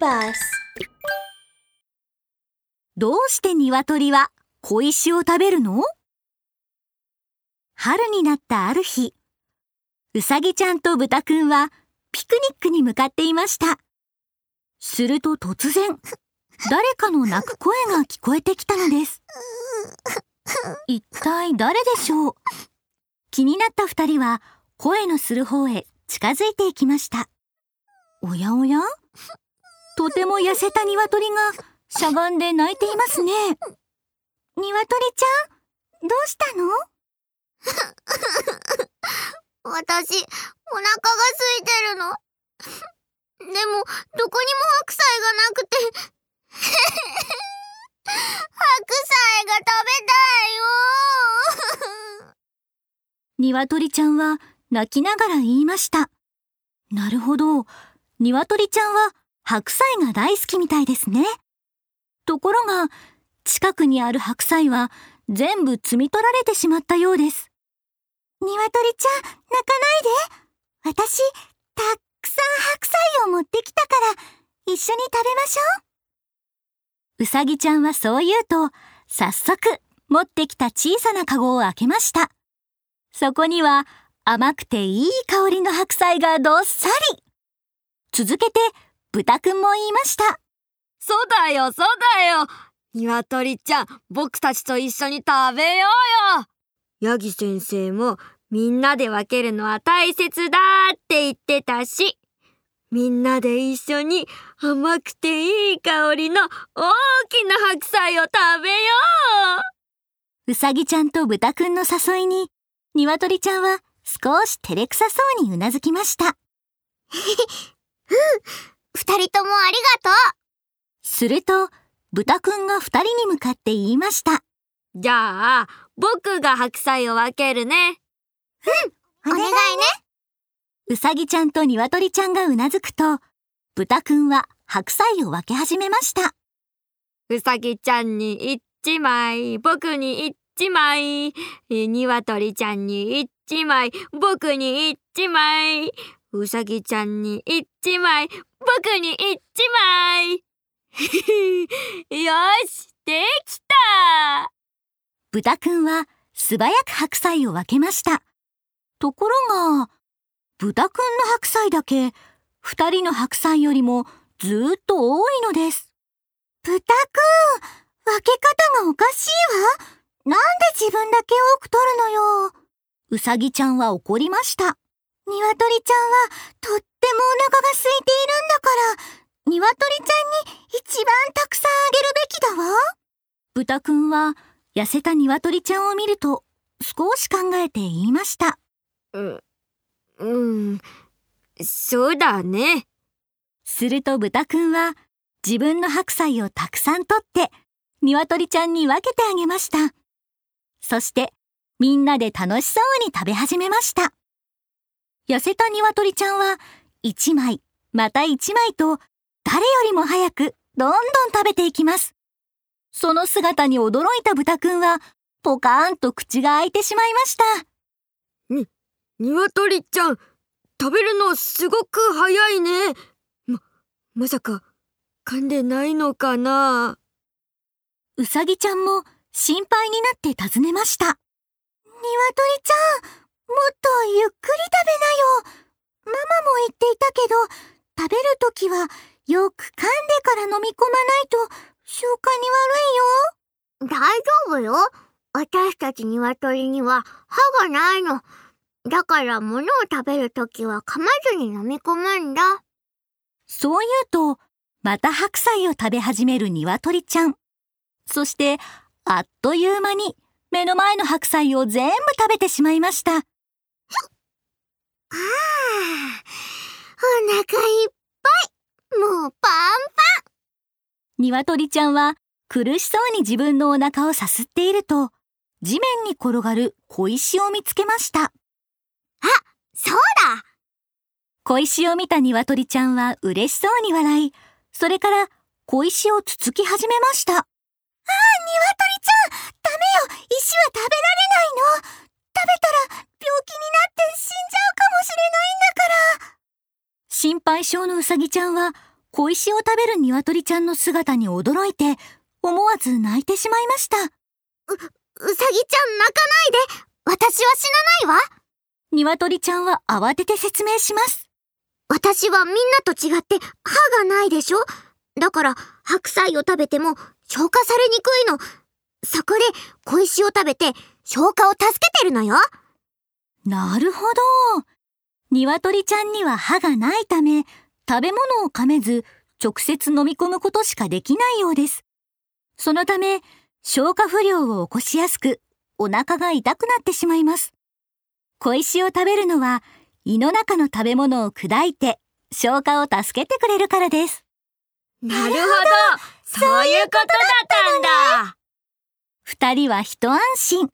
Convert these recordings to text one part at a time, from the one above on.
バスどうして鶏は小石を食べるの？春になったある日、うさぎちゃんと豚くんはピクニックに向かっていました。すると突然、誰かの泣く声が聞こえてきたのです。一体誰でしょう？気になった二人は声のする方へ近づいていきました。おやおや？とても痩せた鶏がしゃがんで泣いていますね。鶏ちゃん、どうしたの？私、お腹が空いてるの。でも、どこにも白菜がなくて。白菜が食べたいよ。鶏ちゃんは泣きながら言いました。なるほど。鶏ちゃんは白菜が大好きみたいですね。ところが、近くにある白菜は全部摘み取られてしまったようです。鶏ちゃん、泣かないで。私、たっくさん白菜を持ってきたから、一緒に食べましょう。うさぎちゃんはそう言うと、早速、持ってきた小さなカゴを開けました。そこには、甘くていい香りの白菜がどっさり。続けて、豚くんも言いました。そうだよ、そうだよ。鶏ちゃん、僕たちと一緒に食べようよ。ヤギ先生もみんなで分けるのは大切だって言ってたし、みんなで一緒に甘くていい香りの大きな白菜を食べようさぎちゃんと豚くんの誘いに、鶏ちゃんは少し照れくさそうにうなずきました。二人ともありがとすると、豚くんが二人に向かって言いました。う。じゃあ、僕が白菜を分けるね。う。お願いね。うさぎちゃんと鶏ちゃんがうなずくと、豚くんは白菜を分け始めました。うさぎちゃんに一枚、僕に一枚、鶏ちゃんに一枚、僕に一枚、うさぎちゃんに一枚、僕に一枚。よし、できた豚くんは素早く白菜を分けました。ところが、豚くんの白菜だけ、二人の白菜よりもずっと多いのです。豚くん、分け方がおかしいわ。なんで自分だけ多く取るのよ。うさぎちゃんは怒りました。鶏ちゃんはとってもお腹が空いているんだから、鶏ちゃんに一番たくさんあげるべきだわ。豚くんは痩せた鶏ちゃんを見ると少し考えて言いました。う、うん、そうだね。すると豚くんは自分の白菜をたくさん取って鶏ちゃんに分けてあげました。そしてみんなで楽しそうに食べ始めました。痩せた鶏ちゃんは一枚また一枚と誰よりも早くどんどん食べていきます。その姿に驚いた豚くんはポカーンと口が開いてしまいました。鶏ちゃん、食べるのすごく早いね。ま、まさか、噛んでないのかなうさぎちゃんも心配になって尋ねました。鶏ちゃん、もっとゆっくり食べなよ。ママも言っていたけど、食べるときはよく噛んでから飲み込まないと消化に悪いよ。大丈夫よ。私たち鶏には歯がないの。だから物を食べるときは噛まずに飲み込むんだ。そう言うと、また白菜を食べ始める鶏ちゃん。そして、あっという間に目の前の白菜を全部食べてしまいました。ああ、お腹いっぱい。もうパン鶏ちゃんは苦しそうに自分のお腹をさすっていると、地面に転がる小石を見つけました。そうだ小石を見た鶏ちゃんは嬉しそうに笑い、それから小石をつつき始めました。ああ、鶏ちゃんダメよ石は食べられって死んじゃうかもしれないんだから心配性のうさぎちゃんは小石を食べる鶏ちゃんの姿に驚いて、思わず泣いてしまいました。う、うさぎちゃん泣かないで私は死なないわ鶏ちゃんは慌てて説明します。私はみんなと違って歯がないでしょだから白菜を食べても消化されにくいの。そこで小石を食べて消化を助けてるのよ。なるほど。鶏ちゃんには歯がないため、食べ物を噛めず直接飲み込むことしかできないようです。そのため、消化不良を起こしやすく、お腹が痛くなってしまいます。小石を食べるのは胃の中の食べ物を砕いて消化を助けてくれるからです。なるほどそういうことだったんだ二人は一安心。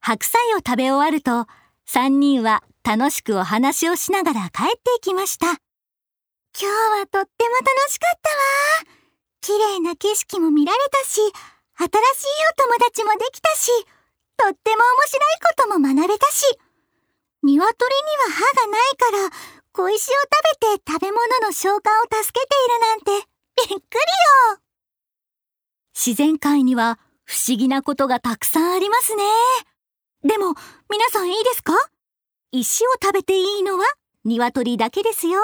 白菜を食べ終わると、三人は楽しくお話をしながら帰っていきました。今日はとっても楽しかったわ。綺麗な景色も見られたし、新しいお友達もできたし、とっても面白いことも学べたし、鶏には歯がないから、小石を食べて食べ物の消化を助けているなんて、びっくりよ自然界には不思議なことがたくさんありますね。でも、皆さんいいですか？石を食べていいのは鶏だけですよ。